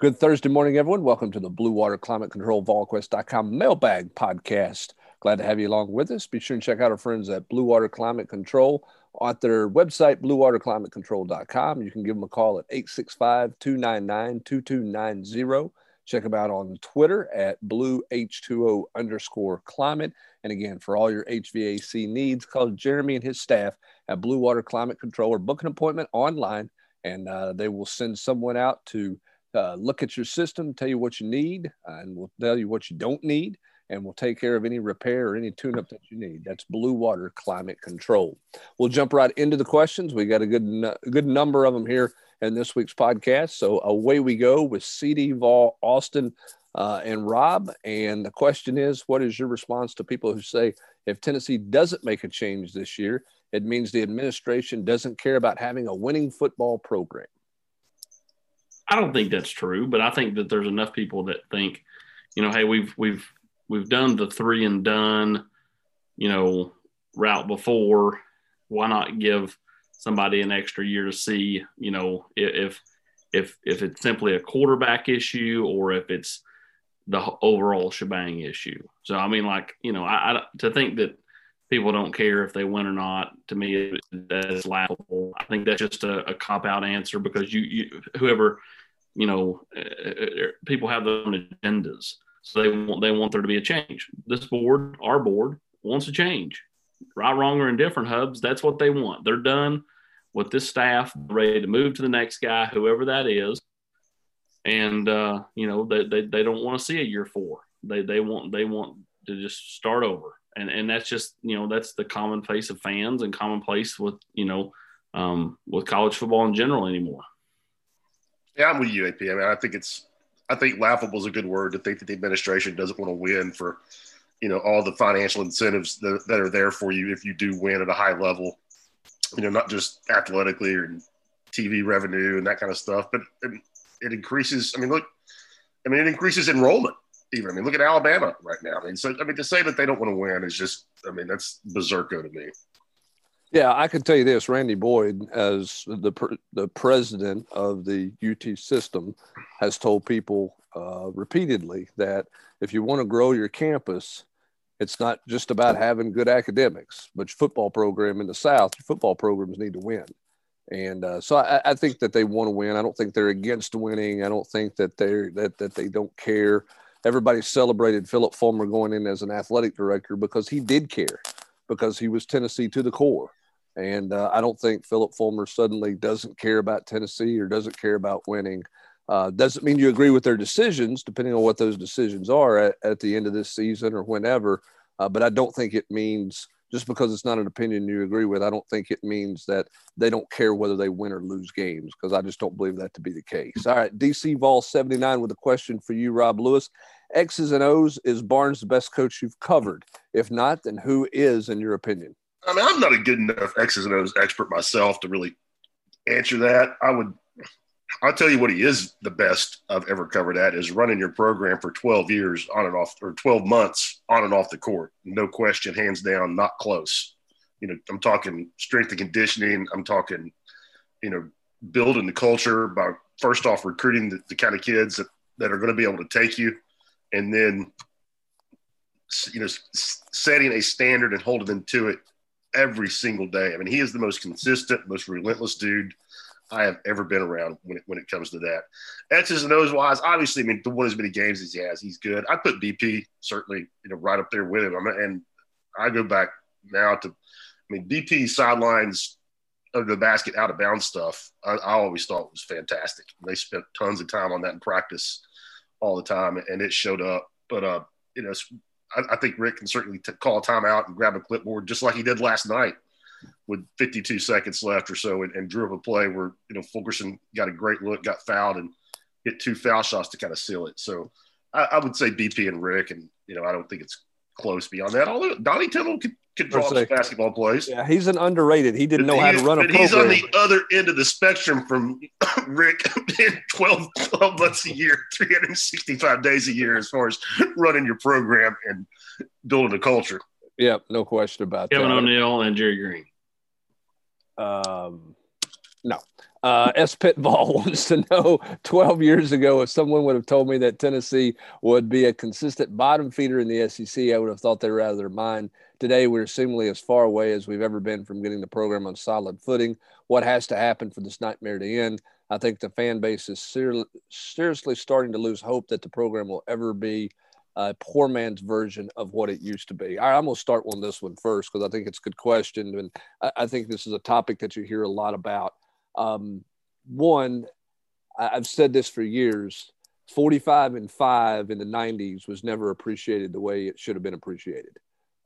Good Thursday morning, everyone. Welcome to the Blue Water Climate Control VolQuest.com mailbag podcast. Glad to have you along with us. Be sure and check out our friends at Blue Water Climate Control at their website, bluewaterclimatecontrol.com. You can give them a call at 865 299 2290. Check them out on Twitter at blue H2O underscore climate. And again, for all your HVAC needs, call Jeremy and his staff at Blue Water Climate Control or book an appointment online, and uh, they will send someone out to uh, look at your system, tell you what you need, uh, and we'll tell you what you don't need, and we'll take care of any repair or any tune-up that you need. That's Blue Water Climate Control. We'll jump right into the questions. We got a good, good number of them here in this week's podcast. So away we go with CD Vol, Austin, uh, and Rob. And the question is, what is your response to people who say if Tennessee doesn't make a change this year, it means the administration doesn't care about having a winning football program? I don't think that's true, but I think that there's enough people that think, you know, hey, we've we've we've done the three and done, you know, route before. Why not give somebody an extra year to see, you know, if if if it's simply a quarterback issue or if it's the overall shebang issue. So I mean, like you know, I, I to think that people don't care if they win or not. To me, that is laughable. I think that's just a, a cop out answer because you, you whoever you know, uh, uh, people have their own agendas. So they want they want there to be a change. This board, our board, wants a change. Right, wrong, or indifferent hubs. That's what they want. They're done with this staff, ready to move to the next guy, whoever that is. And uh, you know, they, they, they don't want to see a year four. They they want they want to just start over. And and that's just you know that's the common commonplace of fans and commonplace with you know um, with college football in general anymore. Yeah, I'm with you, AP. I mean, I think it's, I think laughable is a good word to think that the administration doesn't want to win for, you know, all the financial incentives that, that are there for you if you do win at a high level, you know, not just athletically or TV revenue and that kind of stuff, but it, it increases. I mean, look, I mean, it increases enrollment. Even I mean, look at Alabama right now. I mean, so I mean, to say that they don't want to win is just, I mean, that's berserko to me. Yeah, I can tell you this: Randy Boyd, as the the president of the UT system, has told people uh, repeatedly that if you want to grow your campus, it's not just about having good academics, but your football program in the South, your football programs need to win. And uh, so I, I, think that they want to win. I don't think they're against winning. I don't think that they're that that they don't care. Everybody celebrated Phillip Fulmer going in as an athletic director because he did care, because he was Tennessee to the core and uh, I don't think Phillip Fulmer suddenly doesn't care about Tennessee or doesn't care about winning. Uh, doesn't mean you agree with their decisions, depending on what those decisions are at, at the end of this season or whenever. Uh, but I don't think it means just because it's not an opinion you agree with, I don't think it means that they don't care whether they win or lose games because I just don't believe that to be the case. All right, DC Vol 79 with a question for you, Rob Lewis. X's and O's, is Barnes the best coach you've covered? If not, then who is, in your opinion? I mean, I'm not a good enough X's and O's expert myself to really answer that. I would, I'll tell you what he is the best I've ever covered at is running your program for 12 years on and off, or 12 months on and off the court. No question, hands down, not close. You know, I'm talking strength and conditioning. I'm talking, you know, building the culture by first off recruiting the, the kind of kids that, that are going to be able to take you, and then, you know, setting a standard and holding them to it every single day. I mean, he is the most consistent, most relentless dude I have ever been around when it, when it comes to that. X's and O's wise, obviously, I mean, to win as many games as he has, he's good. I put BP certainly, you know, right up there with him. I mean, and I go back now to, I mean, BP sidelines of the basket out of bounds stuff. I, I always thought was fantastic. They spent tons of time on that in practice all the time, and it showed up. But uh, you know, I, I think Rick can certainly t- call a timeout and grab a clipboard just like he did last night with 52 seconds left or so and, and drew up a play where, you know, Fulkerson got a great look, got fouled and hit two foul shots to kind of seal it. So I, I would say BP and Rick, and, you know, I don't think it's close beyond that. Although Donnie Tyndall could, could draw some basketball plays. Yeah, he's an underrated. He didn't know how to run a program. He's on the other end of the spectrum from Rick in 12, 12 months a year, 365 days a year as far as running your program and building a culture. Yeah, no question about Kevin that. Kevin O'Neill and Jerry Green. Um, no. Uh, S. Pitball wants to know 12 years ago, if someone would have told me that Tennessee would be a consistent bottom feeder in the SEC, I would have thought they were out of their mind. Today, we're seemingly as far away as we've ever been from getting the program on solid footing. What has to happen for this nightmare to end? I think the fan base is ser- seriously starting to lose hope that the program will ever be a poor man's version of what it used to be. I, am going to start on this one first because I think it's a good question. And I, I think this is a topic that you hear a lot about. Um, one, I've said this for years 45 and 5 in the 90s was never appreciated the way it should have been appreciated.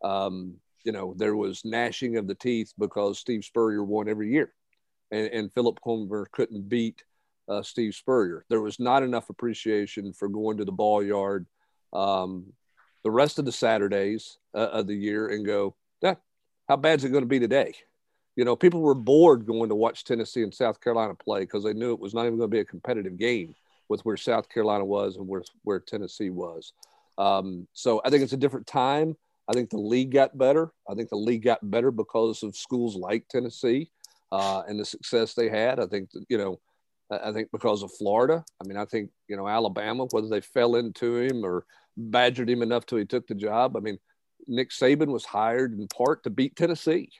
Um, you know, there was gnashing of the teeth because Steve Spurrier won every year, and, and Phillip Fulmer couldn't beat uh, Steve Spurrier. There was not enough appreciation for going to the ball yard um, the rest of the Saturdays uh, of the year and go, how bad is it going to be today? You know, people were bored going to watch Tennessee and South Carolina play because they knew it was not even going to be a competitive game with where South Carolina was and where where Tennessee was. Um, so I think it's a different time. I think the league got better. I think the league got better because of schools like Tennessee uh, and the success they had. I think you know, I think because of Florida. I mean, I think you know Alabama, whether they fell into him or badgered him enough till he took the job. I mean, Nick Saban was hired in part to beat Tennessee.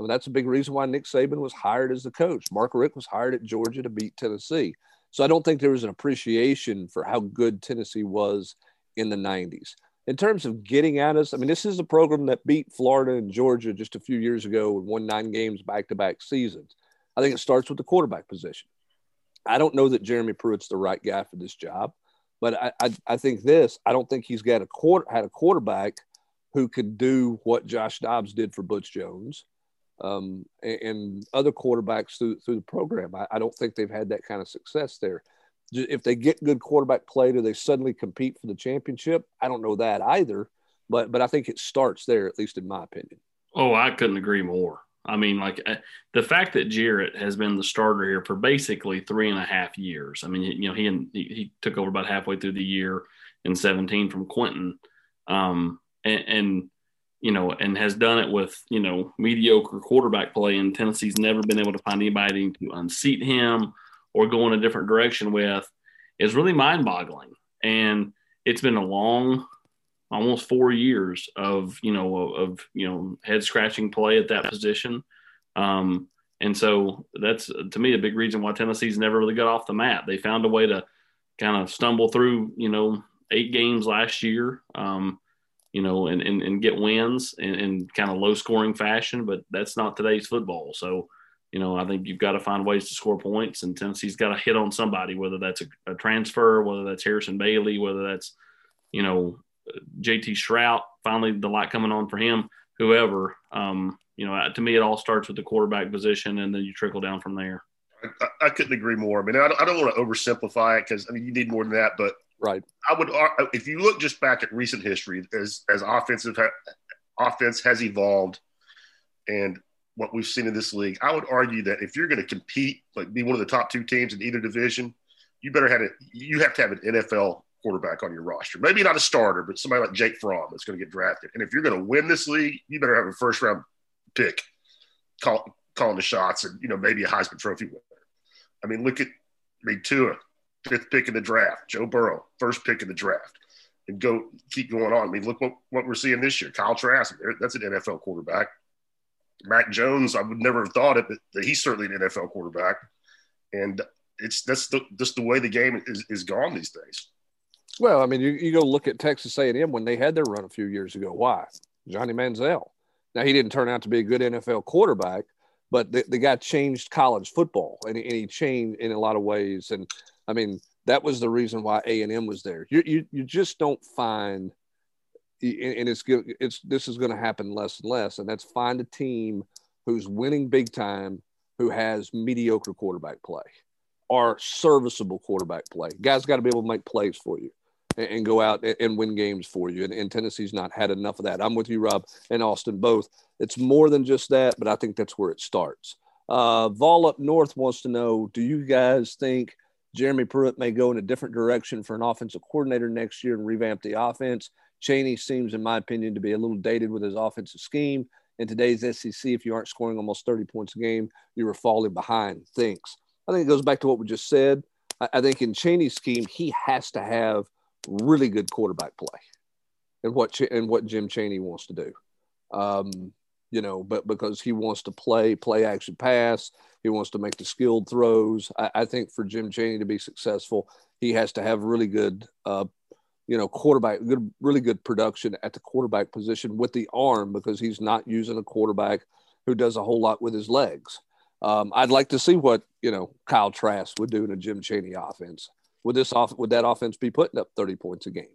I mean, that's a big reason why Nick Saban was hired as the coach. Mark Richt was hired at Georgia to beat Tennessee. So I don't think there was an appreciation for how good Tennessee was in the 90s. In terms of getting at us, I mean, this is a program that beat Florida and Georgia just a few years ago and won nine games back to back seasons. I think it starts with the quarterback position. I don't know that Jeremy Pruitt's the right guy for this job, but I, I, I think this, I don't think he's got a quarter, had a quarterback who could do what Josh Dobbs did for Butch Jones um, and, and, other quarterbacks through, through the program. I, I, don't think they've had that kind of success there. If they get good quarterback play, do they suddenly compete for the championship? I don't know that either, but but I think it starts there, at least in my opinion. Oh, I couldn't agree more. I mean, like uh, the fact that Jarrett has been the starter here for basically three and a half years. I mean, you know, he he, he took over about halfway through the year in 17 from Quinten, um, and, and you know, and has done it with, you know, mediocre quarterback play. And Tennessee's never been able to find anybody to unseat him or go in a different direction with is really mind boggling. And it's been a long, almost four years of, you know, of, you know, head scratching play at that position. Um, and so that's to me a big reason why Tennessee's never really got off the mat. They found a way to kind of stumble through, you know, eight games last year. Um, you know, and, and, and get wins in, in kind of low scoring fashion, but that's not today's football. So, you know, I think you've got to find ways to score points, and Tennessee's got to hit on somebody, whether that's a, a transfer, whether that's Harrison Bailey, whether that's, you know, JT Shrout, finally the light coming on for him, whoever. Um, you know, to me, it all starts with the quarterback position, and then you trickle down from there. I, I couldn't agree more. I mean, I don't, I don't want to oversimplify it because I mean you need more than that, but Right. I would, if you look just back at recent history, as as offensive offense has evolved, and what we've seen in this league, I would argue that if you're going to compete, like be one of the top two teams in either division, you better have it. You have to have an NFL quarterback on your roster. Maybe not a starter, but somebody like Jake Fromm that's going to get drafted. And if you're going to win this league, you better have a first round pick, call, calling the shots, and you know maybe a Heisman Trophy winner. I mean, look at I mean Tua fifth pick in the draft. Joe Burrow, first pick in the draft. And go keep going on. I mean, look what, what we're seeing this year. Kyle Trask, that's an NFL quarterback. Mac Jones, I would never have thought it, but he's certainly an NFL quarterback. And it's that's the, just the way the game is, is gone these days. Well, I mean, you, you go look at Texas A&M when they had their run a few years ago. Why? Johnny Manziel. Now, he didn't turn out to be a good NFL quarterback, but the, the guy changed college football and, and he changed in a lot of ways. And I mean, that was the reason why A and M was there. You, you you just don't find, and it's it's this is going to happen less and less, and that's find a team who's winning big time, who has mediocre quarterback play, or serviceable quarterback play. Guys got to be able to make plays for you and, go out and, and, win games for you. And, and Tennessee's not had enough of that. I'm with you, Rob and Austin both. It's more than just that, but I think that's where it starts. Uh, Vol up north wants to know: Do you guys think? Jeremy Pruitt may go in a different direction for an offensive coordinator next year and revamp the offense. Chaney seems, in my opinion, to be a little dated with his offensive scheme. In today's SEC, if you aren't scoring almost 30 points a game, you are falling behind. Thanks. I think it goes back to what we just said. I, think in Chaney's scheme, he has to have really good quarterback play, and what and what Jim Chaney wants to do. Um, you know, but because he wants to play play action pass, he wants to make the skilled throws. I, I think for Jim Chaney to be successful, he has to have really good, uh, you know, quarterback, good, really good production at the quarterback position with the arm because he's not using a quarterback who does a whole lot with his legs. Um, I'd like to see what you know Kyle Trask would do in a Jim Chaney offense. Would this off would that offense be putting up thirty points a game?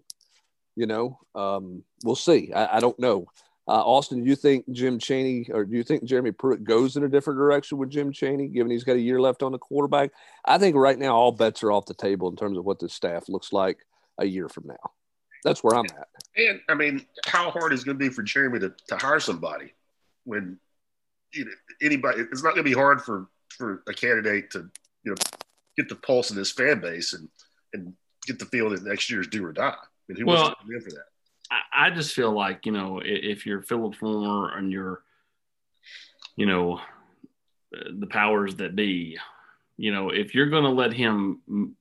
You know, um, we'll see. I, I don't know. Uh, Austin, do you think Jim Chaney or do you think Jeremy Pruitt goes in a different direction with Jim Chaney, given he's got a year left on the quarterback? I think right now all bets are off the table in terms of what the staff looks like a year from now. That's where I'm at. And I mean, how hard is it going to be for Jeremy to, to hire somebody when you know, anybody? It's not going to be hard for for a candidate to you know get the pulse of this fan base and and get the feel that next year's do or die. I mean, who well, wants to come in for that? I, just feel like you know if you're Phillip Fulmer and you're, you know, the powers that be, you know, if you're going to let him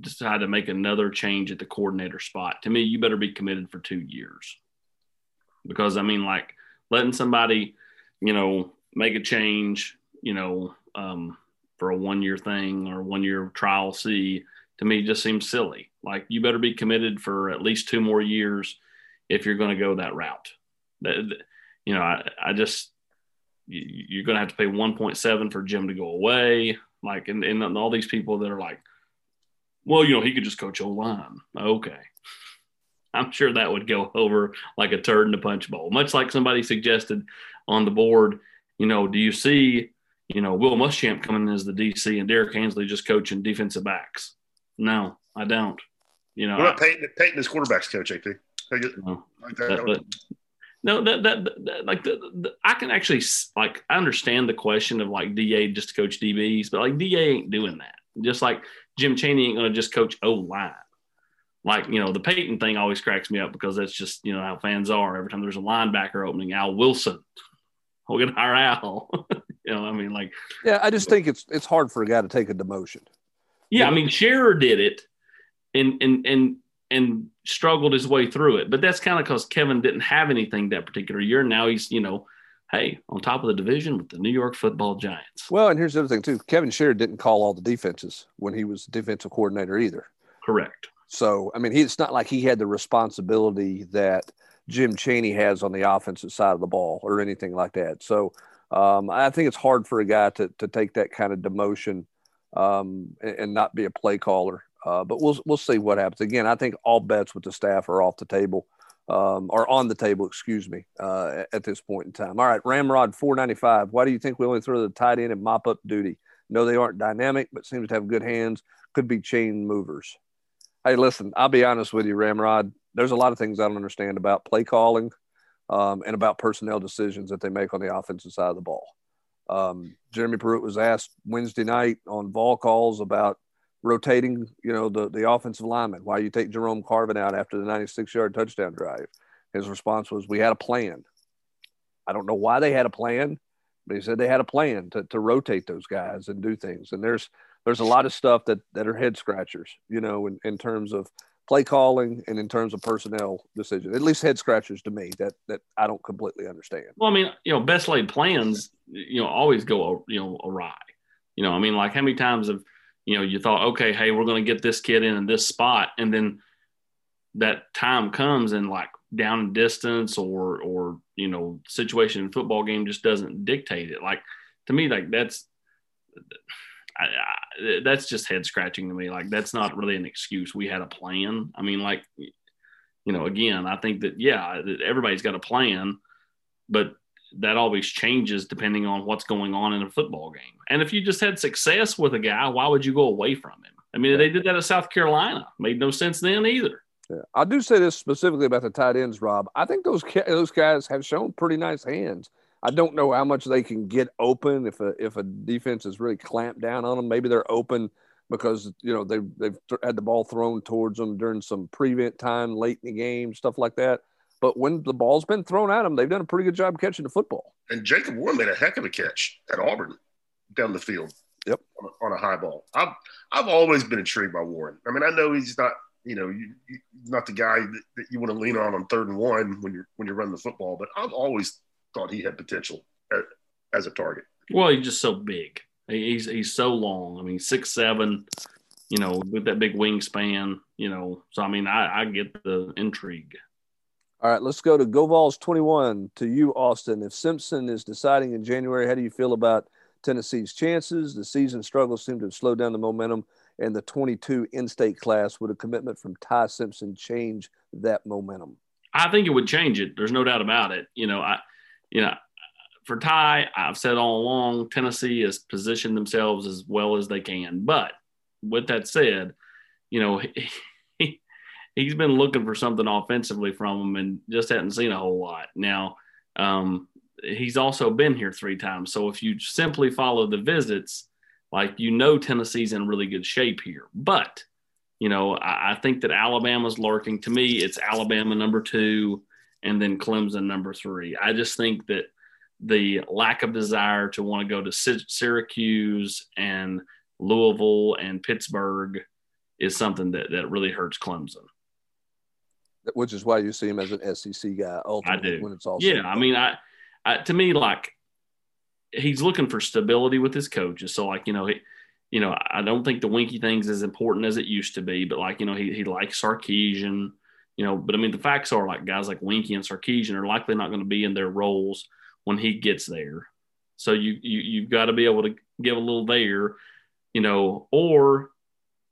decide to make another change at the coordinator spot, to me, you better be committed for two years. Because I mean, like letting somebody, you know, make a change, you know, um, for a one year thing or one year trial see, to me just seems silly. Like you better be committed for at least two more years if you're going to go that route. You know, I, I just you're going to have to pay 1.7 for Jim to go away. Like, and, and all these people that are like, well, you know, he could just coach O line. Okay. I'm sure that would go over like a turd in the punch bowl, much like somebody suggested on the board. You know, do you see, you know, Will Muschamp coming in as the DC and Derrick Ansley just coaching defensive backs? No, I don't. You know, what about Peyton, Peyton as quarterbacks coach, AP? No, like that, that, that, no, that, that, like the, the, I can actually like I understand the question of like Da just to coach DBs, but like Da ain't doing that. Just like Jim Chaney ain't gonna just coach O line. Like you know the Peyton thing always cracks me up because that's just you know how fans are. Every time there's a linebacker opening, Al Wilson, we're gonna hire Al. you know, I mean, like yeah, I just think it's it's hard for a guy to take a demotion. Yeah, I mean, Sherrer did it, and and and and struggled his way through it. But that's kind of because Kevin didn't have anything that particular year. Now he's, you know, hey, on top of the division with the New York football giants. Well, and here's the other thing, too. Kevin Sherrer didn't call all the defenses when he was defensive coordinator either. Correct. So, I mean, he, it's not like he had the responsibility that Jim Chaney has on the offensive side of the ball or anything like that. So, um, I think it's hard for a guy to, to take that kind of demotion um, and, and, not be a play caller. Uh, but we'll we'll see what happens. Again, I think all bets with the staff are off the table, um, or on the table, excuse me, uh, at this point in time. All right, Ramrod four ninety five. Why do you think we only throw the tight end and mop up duty? No, they aren't dynamic, but seems to have good hands. Could be chain movers. Hey, listen, I'll be honest with you, Ramrod. There's a lot of things I don't understand about play calling um, and about personnel decisions that they make on the offensive side of the ball. Um, Jeremy Pruitt was asked Wednesday night on Vol calls about rotating, you know, the, the offensive lineman, why you take Jerome Carvin out after the 96 yard touchdown drive. His response was, We had a plan. I don't know why they had a plan, but he said they had a plan to, to rotate those guys and do things. And there's there's a lot of stuff that, that are head scratchers, you know, in, in terms of play calling and in terms of personnel decision, at least head scratchers to me that that I don't completely understand. Well, I mean, you know, best laid plans, you know, always go, you know, awry. You know, I mean, like how many times have you know, you thought, okay, hey, we're going to get this kid in in this spot, and then that time comes and like down in distance or or you know situation in football game just doesn't dictate it. Like to me, like that's I, I, that's just head scratching to me. Like that's not really an excuse. We had a plan. I mean, like you know, again, I think that yeah, everybody's got a plan, but that always changes depending on what's going on in a football game. And if you just had success with a guy, why would you go away from him? I mean, they did that at South Carolina. Made no sense then either. Yeah. I do say this specifically about the tight ends, Rob. I think those those guys have shown pretty nice hands. I don't know how much they can get open if a if a defense is really clamped down on them. Maybe they're open because you know they've they've had the ball thrown towards them during some prevent time late in the game, stuff like that. But when the ball's been thrown at them, they've done a pretty good job catching the football. And Jacob Warren made a heck of a catch at Auburn down the field. Yep. On a, on a high ball. I've I've always been intrigued by Warren. I mean, I know he's not you know you, you, not the guy that, that you want to lean on on third and one when you're when you're running the football, but I've always thought he had potential as, as a target. Well, he's just so big. He's he's so long. I mean, six seven. You know, with that big wingspan. You know, so I mean, I, I get the intrigue. All right, let's go to GoVols 21 to you, Austin. If Simpson is deciding in January, how do you feel about Tennessee's chances? The season struggles seem to have slowed down the momentum and the 22 in-state class. Would a commitment from Ty Simpson change that momentum? I think it would change it. There's no doubt about it. You know, I, you know, for Ty, I've said all along, Tennessee has positioned themselves as well as they can. But with that said, you know, he's been looking for something offensively from him and just hadn't seen a whole lot. Now, um, he's also been here three times. So if you simply follow the visits, like you know, Tennessee's in really good shape here. But, you know, I, I think that Alabama's lurking. To me, it's Alabama number two and then Clemson number three. I just think that the lack of desire to want to go to Syracuse and Louisville and Pittsburgh is something that, that really hurts Clemson. Which is why you see him as an SEC guy. Ultimately, I do. When it's all yeah, I mean, I, I to me like he's looking for stability with his coaches. So like you know he, you know I don't think the Weinke thing's as important as it used to be, but like you know he he likes Sarkisian, you know. But I mean the facts are like guys like Weinke and Sarkisian are likely not going to be in their roles when he gets there. So you you you've got to be able to give a little there, you know, or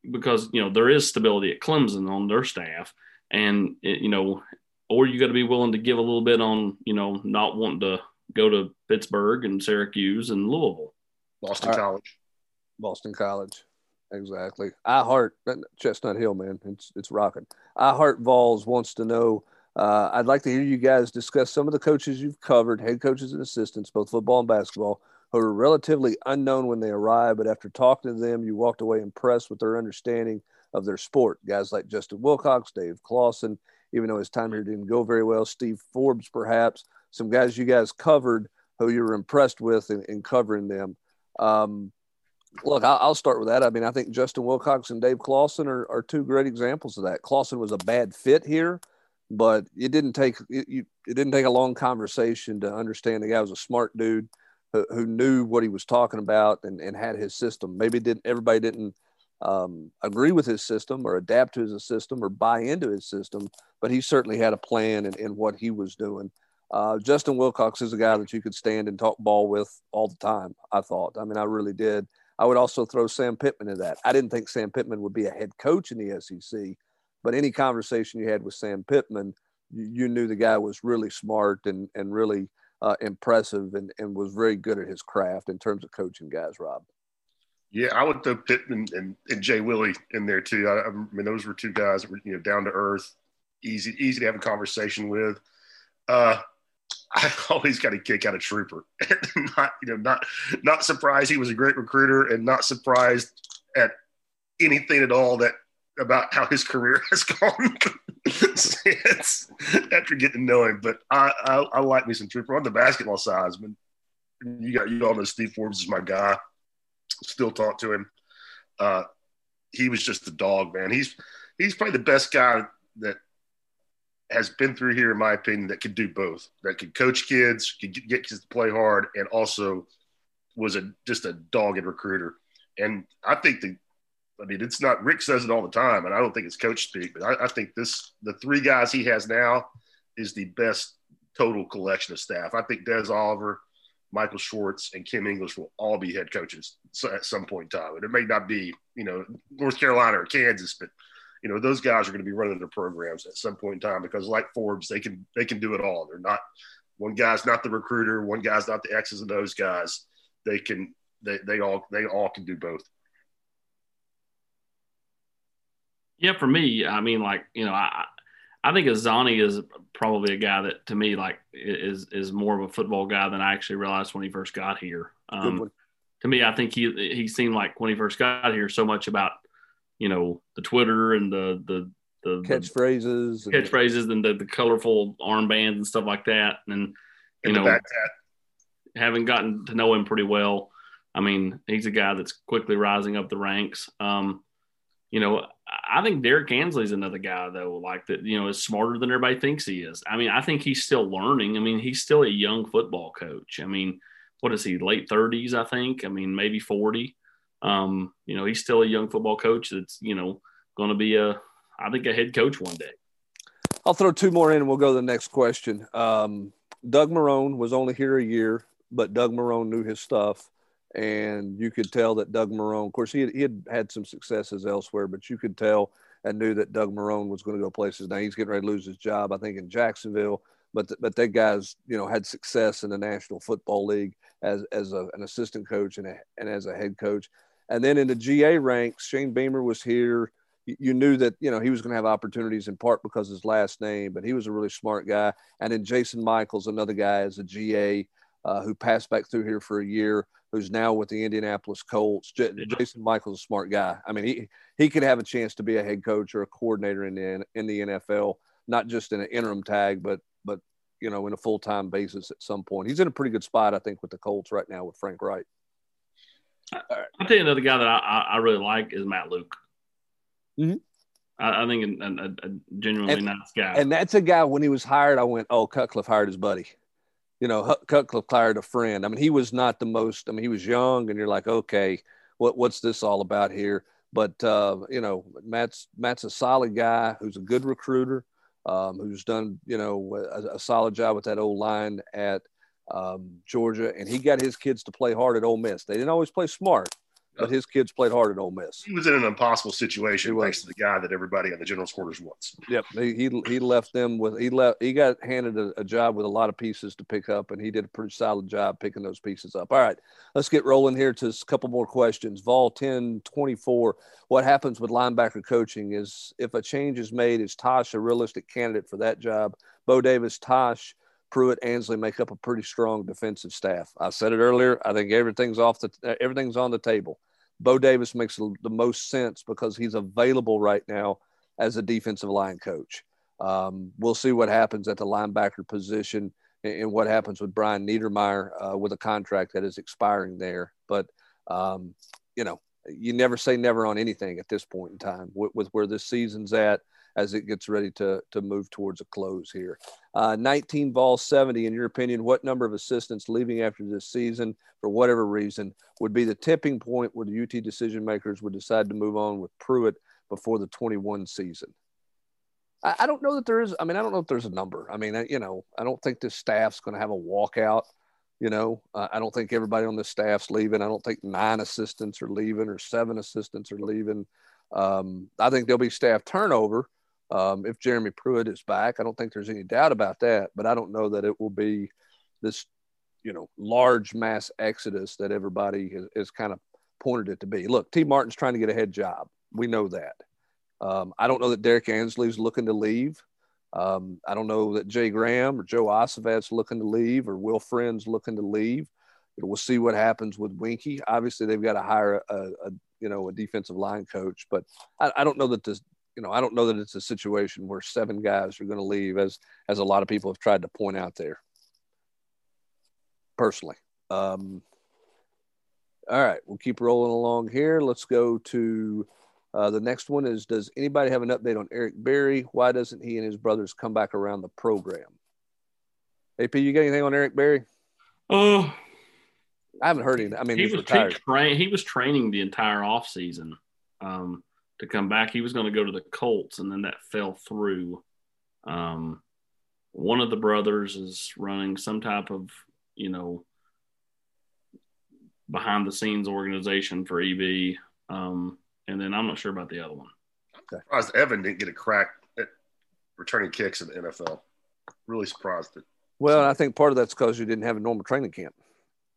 because you know there is stability at Clemson on their staff, and it, you know, or you got to be willing to give a little bit on you know not wanting to go to Pittsburgh and Syracuse and Louisville, Boston right. College, Boston College. Exactly. I heart Chestnut Hill, man. It's it's rocking. I heart Vols wants to know uh, I'd like to hear you guys discuss some of the coaches you've covered, head coaches and assistants, both football and basketball, who are relatively unknown when they arrive, but after talking to them, you walked away impressed with their understanding of their sport. Guys like Justin Wilcox, Dave Clawson, even though his time here didn't go very well, Steve Forbes, perhaps, some guys you guys covered who you were impressed with in, in covering them. Um, look, I'll, start with that. I mean, I think Justin Wilcox and Dave Clawson are, are two great examples of that. Clawson was a bad fit here but it didn't take it, you, it didn't take a long conversation to understand the guy was a smart dude who, who knew what he was talking about and, and had his system. Maybe didn't everybody didn't um, agree with his system or adapt to his system or buy into his system, but he certainly had a plan in, in what he was doing. Uh, Justin Wilcox is a guy that you could stand and talk ball with all the time. I thought. I mean, I really did. I would also throw Sam Pittman in that. I didn't think Sam Pittman would be a head coach in the SEC, but any conversation you had with Sam Pittman, you, knew the guy was really smart and, and really uh, impressive and, and was very good at his craft in terms of coaching guys, Rob. Yeah, I would throw Pittman and, and Jay Willie in there too. I, I, mean, those were two guys that were you know down to earth, easy easy to have a conversation with. Uh, I always got a kick out of Trooper. not you know not not surprised he was a great recruiter, and not surprised at anything at all that about how his career has gone since after getting to know him. But I, I, I like me some Trooper on the basketball side. I mean, you got you all know Steve Forbes is my guy. Still talk to him. Uh, he was just a dog, man. He's he's probably the best guy that has been through here, in my opinion, that could do both. That could coach kids, could get kids to play hard, and also was a just a dogged recruiter. And I think the I mean, it's not Rick says it all the time, and I don't think it's coach speak, but I, I, think this the three guys he has now is the best total collection of staff. I think Des Oliver, Michael Schwartz, and Kim English will all be head coaches at some point in time. And it may not be, you know, North Carolina or Kansas, but you know, those guys are going to be running their programs at some point in time because, like Forbes, they can they can do it all. They're not one guy's not the recruiter, one guy's not the X's and those guys. They can they they all they all can do both. Yeah, for me, I mean, like you know, I I think Azani is probably a guy that to me like is is more of a football guy than I actually realized when he first got here. Um, to me, I think he he seemed like when he first got here so much about you know the Twitter and the the the catchphrases, the catchphrases, and the, the colorful armbands and stuff like that, and you and know, having gotten to know him pretty well, I mean, he's a guy that's quickly rising up the ranks. Um, you know, I think Derrick Ansley's another guy though, like that, you know, is smarter than everybody thinks he is. I mean, I think he's still learning. I mean, he's still a young football coach. I mean, what is he, late 30s, I think? I mean, maybe 40. Um, you know, he's still a young football coach that's, you know, going to be a, I think, a head coach one day. I'll throw two more in and we'll go to the next question. Um, Doug Marrone was only here a year, but Doug Marrone knew his stuff and you could tell that Doug Marrone, of course, he had, he had had some successes elsewhere, but you could tell and knew that Doug Marrone was going to go places. Now he's getting ready to lose his job, I think, in Jacksonville. But but that guy's you know had success in the National Football League as as a, an assistant coach and a, and as a head coach. And then in the GA ranks, Shane Beamer was here. You, you knew that you know he was going to have opportunities in part because his last name, but he was a really smart guy. And then Jason Michaels, another guy, as a GA uh, who passed back through here for a year who's now with the Indianapolis Colts. J- Jason Michael's a smart guy. I mean, he he could have a chance to be a head coach or a coordinator in the in the NFL, not just in an interim tag, but but you know, in a full time basis at some point. He's in a pretty good spot, I think, with the Colts right now with Frank Reich. I'll tell you another guy that I, I really like is Matt Luke. Mm-hmm. I, I, think a, a, a genuinely and, nice guy. And that's a guy when he was hired, I went, "Oh, Cutcliffe hired his buddy." You know, Cutcliffe hired a friend. I mean, he was not the most. I mean, he was young, and you're like, okay, what what's this all about here? But uh, you know, Matt's Matt's a solid guy who's a good recruiter, um, who's done you know a, a, solid job with that old line at um, Georgia, and he got his kids to play hard at Ole Miss. They didn't always play smart, but his kids played hard at Ole Miss. He was in an impossible situation thanks to the guy that everybody in the general quarters wants. Yep, he, he, he left them with he left he got handed a, a, job with a lot of pieces to pick up, and he did a pretty solid job picking those pieces up. All right, let's get rolling here to a couple more questions. Vol ten twenty four. What happens with linebacker coaching is if a change is made, is Tosh a realistic candidate for that job? Bo Davis, Tosh. Pruitt, Ansley make up a pretty strong defensive staff. I said it earlier. I think everything's off the everything's on the table. Bo Davis makes the most sense because he's available right now as a defensive line coach. Um, we'll see what happens at the linebacker position and, what happens with Brian Niedermeyer uh, with a contract that is expiring there. But, um, you know, you never say never on anything at this point in time with, with where this season's at as it gets ready to, to move towards a close here. Uh, 19 Vol 70, in your opinion, what number of assistants leaving after this season, for whatever reason, would be the tipping point where the UT decision makers would decide to move on with Pruitt before the 21 season? I, I don't know that there is. I mean, I don't know if there's a number. I mean, I, you know, I don't think this staff's going to have a walkout. You know, uh, I don't think everybody on the staff's leaving. I don't think nine assistants are leaving or seven assistants are leaving. Um, I think there'll be staff turnover, um, if Jeremy Pruitt is back. I don't think there's any doubt about that, but I don't know that it will be this, you know, large mass exodus that everybody has, kind of pointed it to be. Look, Tee Martin's trying to get a head job. We know that. Um, I don't know that Derrick Ansley's looking to leave. Um, I don't know that Jay Graham or Joe Osovet's looking to leave or Will Friend's looking to leave. We'll see what happens with Weinke. Obviously, they've got to hire a, a you know a defensive line coach, but I, I don't know that this you know, I don't know that it's a situation where seven guys are going to leave, as as a lot of people have tried to point out there. Personally, um, all right, we'll keep rolling along here. Let's go to uh, the next one. Is does anybody have an update on Eric Berry? Why doesn't he and his brothers come back around the program? AP, you got anything on Eric Berry? Oh, I haven't heard anything. I mean, he was tra- he was training the entire off season. Um, to come back. He was going to go to the Colts, and then that fell through. Um, one of the brothers is running some type of, you know, behind the scenes organization for EB. Um, and then I'm not sure about the other one. Okay. Surprised Evan didn't get a crack at returning kicks in the NFL. Really surprised it. Well, I think part of that's because you didn't have a normal training camp.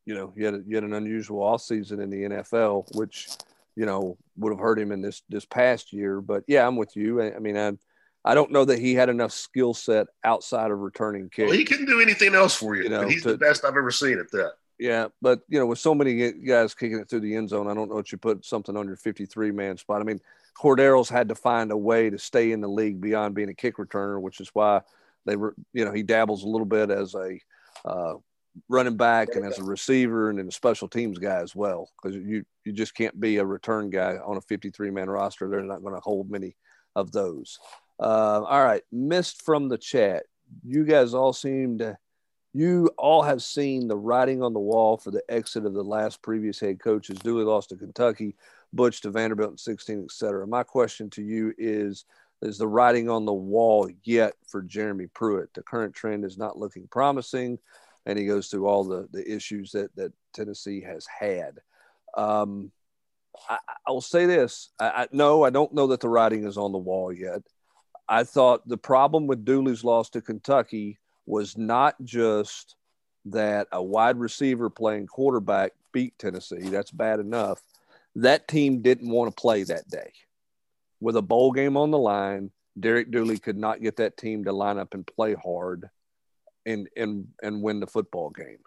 You know, you had, a, you had an unusual off season in the NFL, which – you know, would have hurt him in this this past year. But yeah, I'm with you. I, I mean, I I don't know that he had enough skill set outside of returning kicks. Well, he couldn't do anything else for you. you know, he's to, the best I've ever seen at that. Yeah, but you know, with so many guys kicking it through the end zone, I don't know if you put something on your 53 man spot. I mean, Cordarrelle's had to find a way to stay in the league beyond being a kick returner, which is why they were, you know, he dabbles a little bit as a uh, running back and as a receiver and a special teams guy as well because you you just can't be a return guy on a 53 man roster. They're not going to hold many of those. Uh, all right missed from the chat. You guys all seem to you all have seen the writing on the wall for the exit of the last previous head coaches Dooley lost to kentucky butch to vanderbilt in 16 etc my question to you is is the writing on the wall yet for jeremy pruitt? The current trend is not looking promising and he goes through all the the issues that that Tennessee has had. Um, I, will say this: I, I, no, I don't know that the writing is on the wall yet. I thought the problem with Dooley's loss to Kentucky was not just that a wide receiver playing quarterback beat Tennessee. That's bad enough. That team didn't want to play that day. With a bowl game on the line, Derek Dooley could not get that team to line up and play hard and and and win the football game.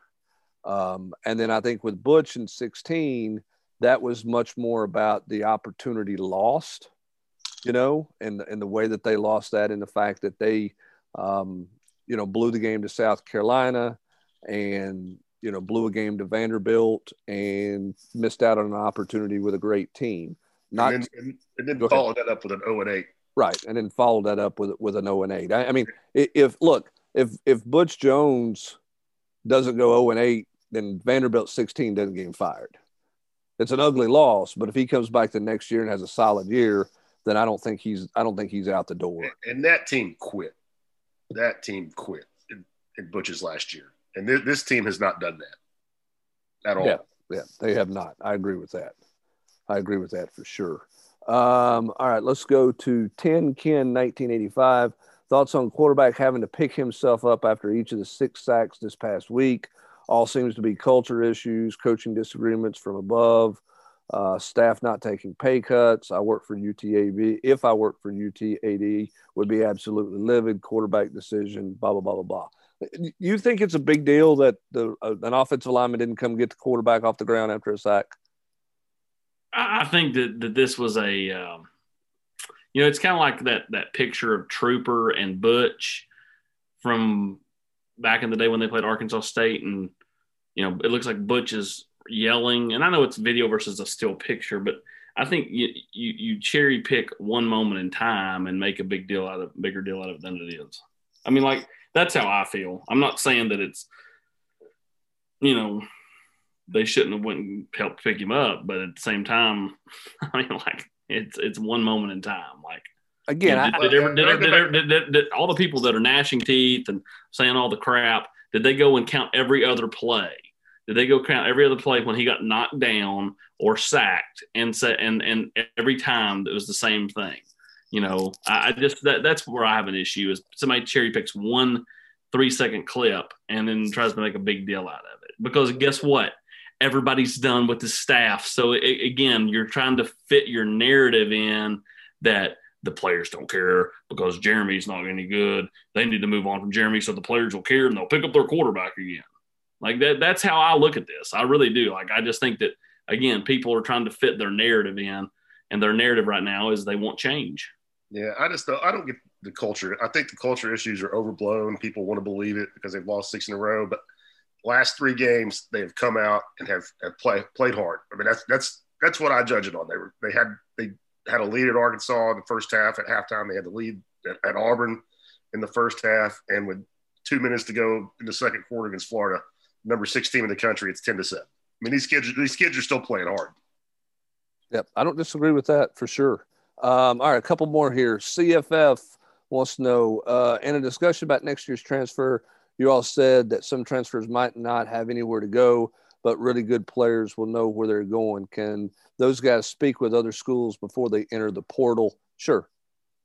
Um, and then I think with Butch in 16, that was much more about the opportunity lost, you know, and and the way that they lost that, and the fact that they, um, you know, blew the game to South Carolina, and you know, blew a game to Vanderbilt, and missed out on an opportunity with a great team. Not and then, and then followed that up with an 0 and 8. Right, and then followed that up with with an 0 and 8. I, I mean, if look, if if Butch Jones doesn't go 0 and 8, then Vanderbilt 16 doesn't get him fired. It's an ugly loss, but if he comes back the next year and has a solid year, then I don't think he's I don't think he's out the door. And that team quit. That team quit in, in Butch's last year, and th- this team has not done that at all. Yeah, yeah, they have not. I agree with that. I agree with that for sure. Um, all right, let's go to 10 Ken 1985. Thoughts on quarterback having to pick himself up after each of the six sacks this past week? All seems to be culture issues, coaching disagreements from above, uh, staff not taking pay cuts. I work for UTAB. If I work for UTAD, would be absolutely livid. Quarterback decision. Blah blah blah blah blah. You think it's a big deal that the uh, an offensive lineman didn't come get the quarterback off the ground after a sack? I think that, that this was a um, you know, it's kind of like that that picture of Trooper and Butch from back in the day when they played Arkansas State, and you know, it looks like Butch is yelling. And I know it's video versus a still picture, but I think you you, you cherry pick one moment in time and make a big deal out of bigger deal out of it than it is. I mean, like that's how I feel. I'm not saying that it's you know they shouldn't have went and helped pick him up, but at the same time, I mean, like it's it's one moment in time. Like again, did, all the people that are gnashing teeth and saying all the crap, did they go and count every other play? Did they go count every other play when he got knocked down or sacked and say and and every time it was the same thing? You know, I, I just that that's where I have an issue is somebody cherry picks one three second clip and then tries to make a big deal out of it. Because guess what? Everybody's done with the staff. So it, again, you're trying to fit your narrative in that the players don't care because Jeremy's not any good. They need to move on from Jeremy so the players will care and they'll pick up their quarterback again. Like that that's how I look at this. I really do. Like I just think that again, people are trying to fit their narrative in and their narrative right now is they want change. Yeah, I just don't, I don't get the culture. I think the culture issues are overblown. People want to believe it because they've lost six in a row, but – last three games they have come out and have, have play, played hard. I mean that's that's that's what I judge it on. They were they had they had a lead at Arkansas in the first half. At halftime, they had the lead at, at Auburn in the first half, and with two minutes to go in the second quarter against Florida, number six team in the country, it's ten to seven. I mean these kids these kids are still playing hard. Yep, I don't disagree with that for sure. Um, all right, a couple more here. CFF wants to know uh, in a discussion about next year's transfer you all said that some transfers might not have anywhere to go, but really good players will know where they're going. Can those guys speak with other schools before they enter the portal? Sure.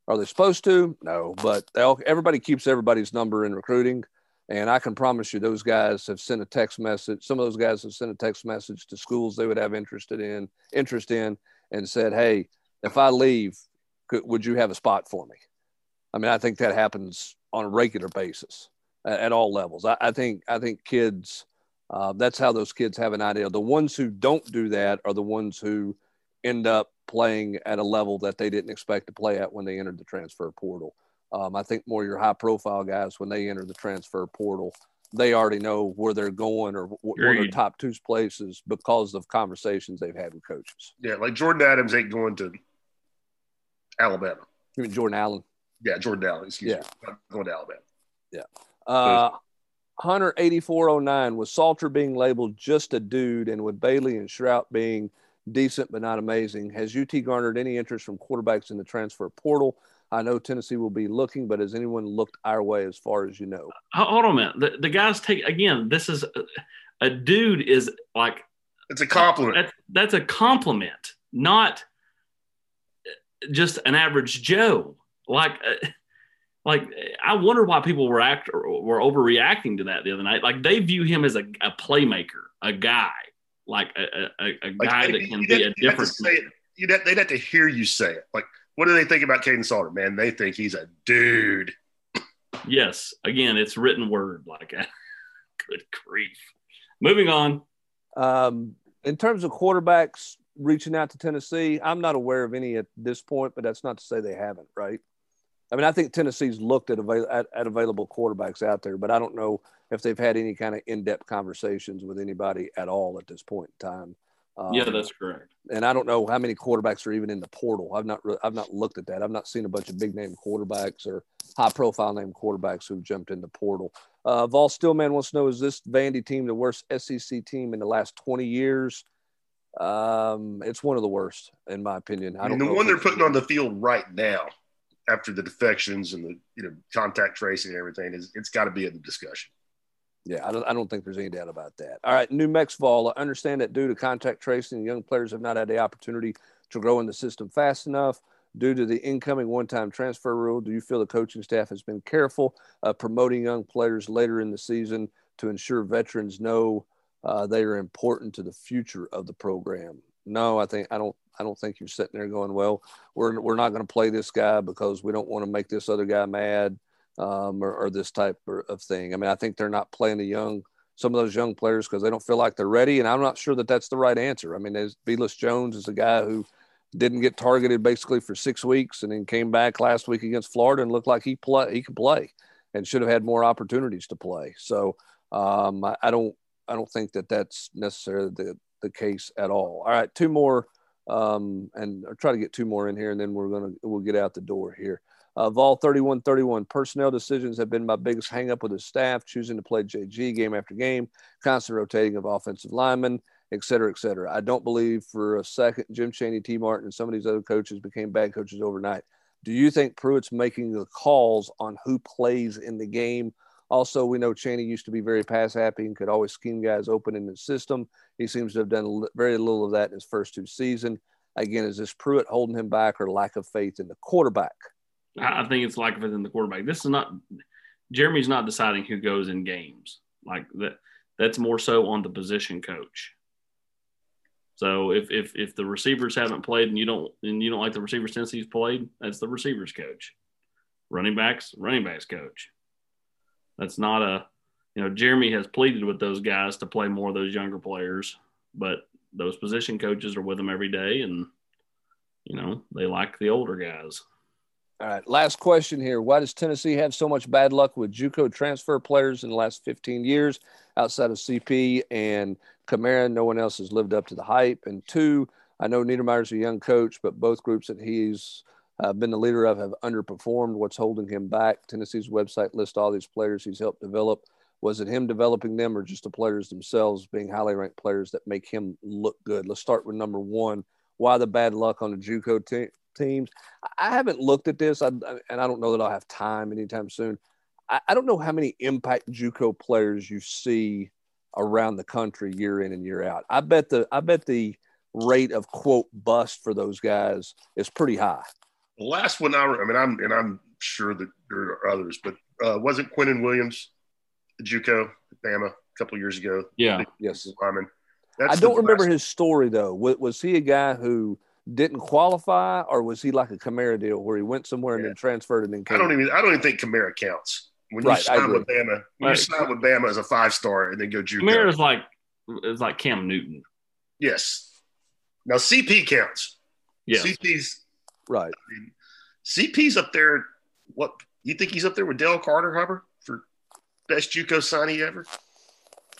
Are they supposed to? No, but all, everybody keeps everybody's number in recruiting. And I can promise you, those guys have sent a text message. Some of those guys have sent a text message to schools they would have interested in, interest in, and said, "Hey, if I leave, could, would you have a spot for me?" I mean, I think that happens on a regular basis at all levels. I, I think I think kids uh, that's how those kids have an idea. The ones who don't do that are the ones who end up playing at a level that they didn't expect to play at when they entered the transfer portal. Um, I think more your high profile guys when they enter the transfer portal, they already know where they're going or wh- where their top two places because of conversations they've had with coaches. Yeah, like Jordan Adams ain't going to Alabama. You mean Jordan Allen? Yeah, Jordan Allen. Excuse yeah. me. going to Alabama. Yeah. Uh, Hunter 8409 was Salter being labeled just a dude and with Bailey and Shrout being decent but not amazing. Has UT garnered any interest from quarterbacks in the transfer portal? I know Tennessee will be looking, but has anyone looked our way as far as you know? Hold on a minute. The, the guys take again. This is a, a dude is like it's a compliment. That's, that's a compliment, not just an average Joe. Like, uh, like I wonder why people were act were overreacting to that the other night. Like they view him as a, a playmaker, a guy, like a, a, a guy like, that can be have, a different. You'd have, they'd have to hear you say it. Like what do they think about Kaidon Salter? Man, they think he's a dude. Yes. Again, it's written word. Like, good grief. Moving on. Um, in terms of quarterbacks reaching out to Tennessee, I'm not aware of any at this point, but that's not to say they haven't, right? I mean, I think Tennessee's looked at, avail- at, at available quarterbacks out there, but I don't know if they've had any kind of in-depth conversations with anybody at all at this point in time. Um, yeah, that's correct. And I don't know how many quarterbacks are even in the portal. I've not re- I've not looked at that. I've not seen a bunch of big name quarterbacks or high profile name quarterbacks who've jumped in the portal. Uh, Vol Stillman wants to know: Is this Vandy team the worst SEC team in the last twenty years? Um, it's one of the worst, in my opinion. I, mean, the one they're putting on the field right now, after the defections and the you know contact tracing and everything, is it's got to be in the discussion. Yeah, I don't, I don't think there's any doubt about that. All right, New Mexico. I understand that due to contact tracing, young players have not had the opportunity to grow in the system fast enough. Due to the incoming one time transfer rule, do you feel the coaching staff has been careful uh, promoting young players later in the season to ensure veterans know uh, they are important to the future of the program? No, I think I don't. I don't think you're sitting there going, "Well, we're we're not going to play this guy because we don't want to make this other guy mad." um, or, or, this type of thing. I mean, I think they're not playing the young, some of those young players because they don't feel like they're ready. And I'm not sure that that's the right answer. I mean, as Velus Jones is a guy who didn't get targeted basically for six weeks and then came back last week against Florida and looked like he play he could play and should have had more opportunities to play. So um, I, I, don't I don't think that that's necessarily the the case at all. All right, two more. Um, and I'll try to get two more in here, and then we're gonna we'll get out the door here. Uh, Vol 3131 personnel decisions have been my biggest hangup with the staff, choosing to play JG game after game, constant rotating of offensive linemen, et cetera, et cetera. I don't believe for a second Jim Chaney, Tee Martin, and some of these other coaches became bad coaches overnight. Do you think Pruitt's making the calls on who plays in the game? Also, we know Chaney used to be very pass happy and could always scheme guys open in the system. He seems to have done very little of that in his first two seasons. Again, is this Pruitt holding him back or lack of faith in the quarterback? I think it's lack of faith in the quarterback. This is not Jeremy's not deciding who goes in games like that. That's more so on the position coach. So if if if the receivers haven't played and you don't and you don't like the receivers since he's played, that's the receivers coach. Running backs, running backs coach. That's not a you know Jeremy has pleaded with those guys to play more of those younger players, but those position coaches are with them every day, and you know they like the older guys. All right, last question here. Why does Tennessee have so much bad luck with JUCO transfer players in the last 15 years outside of CP and Kamara? No one else has lived up to the hype. And two, I know Niedermeyer's a young coach, but both groups that he's uh, been the leader of have underperformed. What's holding him back? Tennessee's website lists all these players he's helped develop. Was it him developing them or just the players themselves being highly ranked players that make him look good? Let's start with number one. Why the bad luck on the JUCO team? teams. I haven't looked at this, and I don't know that I'll have time anytime soon. I don't know how many impact JUCO players you see around the country year in and year out. I bet the I bet the rate of quote bust for those guys is pretty high. The last one I, I mean, I'm and I'm sure that there are others, but uh, wasn't Quinnen Williams, JUCO, Bama, a couple years ago? Yeah, yes. I don't remember his story though. Was, was he a guy who didn't qualify, or was he like a Kamara deal where he went somewhere and then transferred and then came? I don't even I don't even think Kamara counts. When you right, sign with Bama, when right. you sign with Bama as a five star and then go JUCO. Kamara is like is like Cam Newton. Yes. Now CP counts. Yeah. CP's right. I mean, CP's up there. What you think he's up there with Dale Carter, Hubbard? For best JUCO signee ever?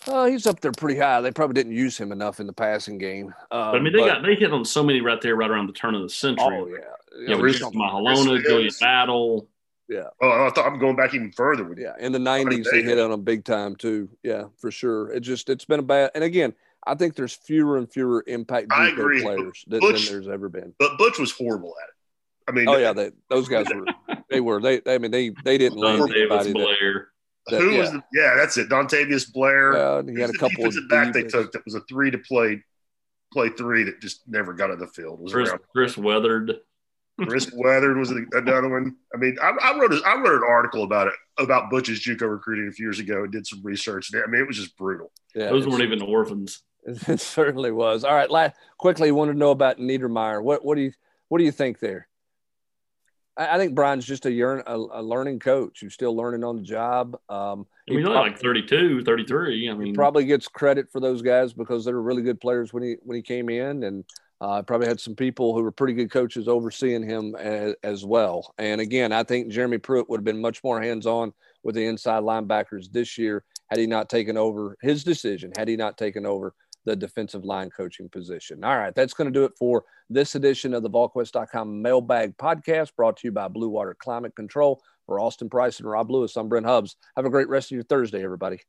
Oh, he's up there pretty high. They probably didn't use him enough in the passing game. Um, I mean, they but, got they hit on so many right there, right around the turn of the century. Oh yeah, yeah. yeah Rich Mahalona, Julian Battle. Yeah. Oh, I thought I'm going back even further. With yeah, in the '90s they hit on them big time too. Yeah, for sure. It just it's been a bad. And again, I think there's fewer and fewer impact JUCO players than, Butch, than, there's ever been. But Butch was horrible at it. I mean, oh yeah, they, those guys were. They were. They. I mean, they. They didn't land anybody. Blair. That, Who yeah. was? The, yeah, that's it. Dontavius Blair. Uh, he had a couple of back they took that was a three to play, play three that just never got on the field. was Chris, Chris Weathered. Chris Weathered was another one. I mean, I, I wrote a, I wrote an article about it about Butch's JUCO recruiting a few years ago and did some research. I mean, it was just brutal. Yeah, those weren't even orphans. It certainly was. All right, last, quickly, want to know about Niedermeyer. What what do you what do you think there? I, I think Brian's just a, yearn, a, a, learning coach who's still learning on the job. Um, I mean, probably, like 32, 33. I mean, probably gets credit for those guys because they were really good players when he when he came in, and uh, probably had some people who were pretty good coaches overseeing him as, as well. And again, I think Jeremy Pruitt would have been much more hands on with the inside linebackers this year had he not taken over his decision, had he not taken over the defensive line coaching position. All right, that's going to do it for this edition of the VolQuest.com mailbag podcast brought to you by Blue Water Climate Control. For Austin Price and Rob Lewis, I'm Brent Hubbs. Have a great rest of your Thursday, everybody.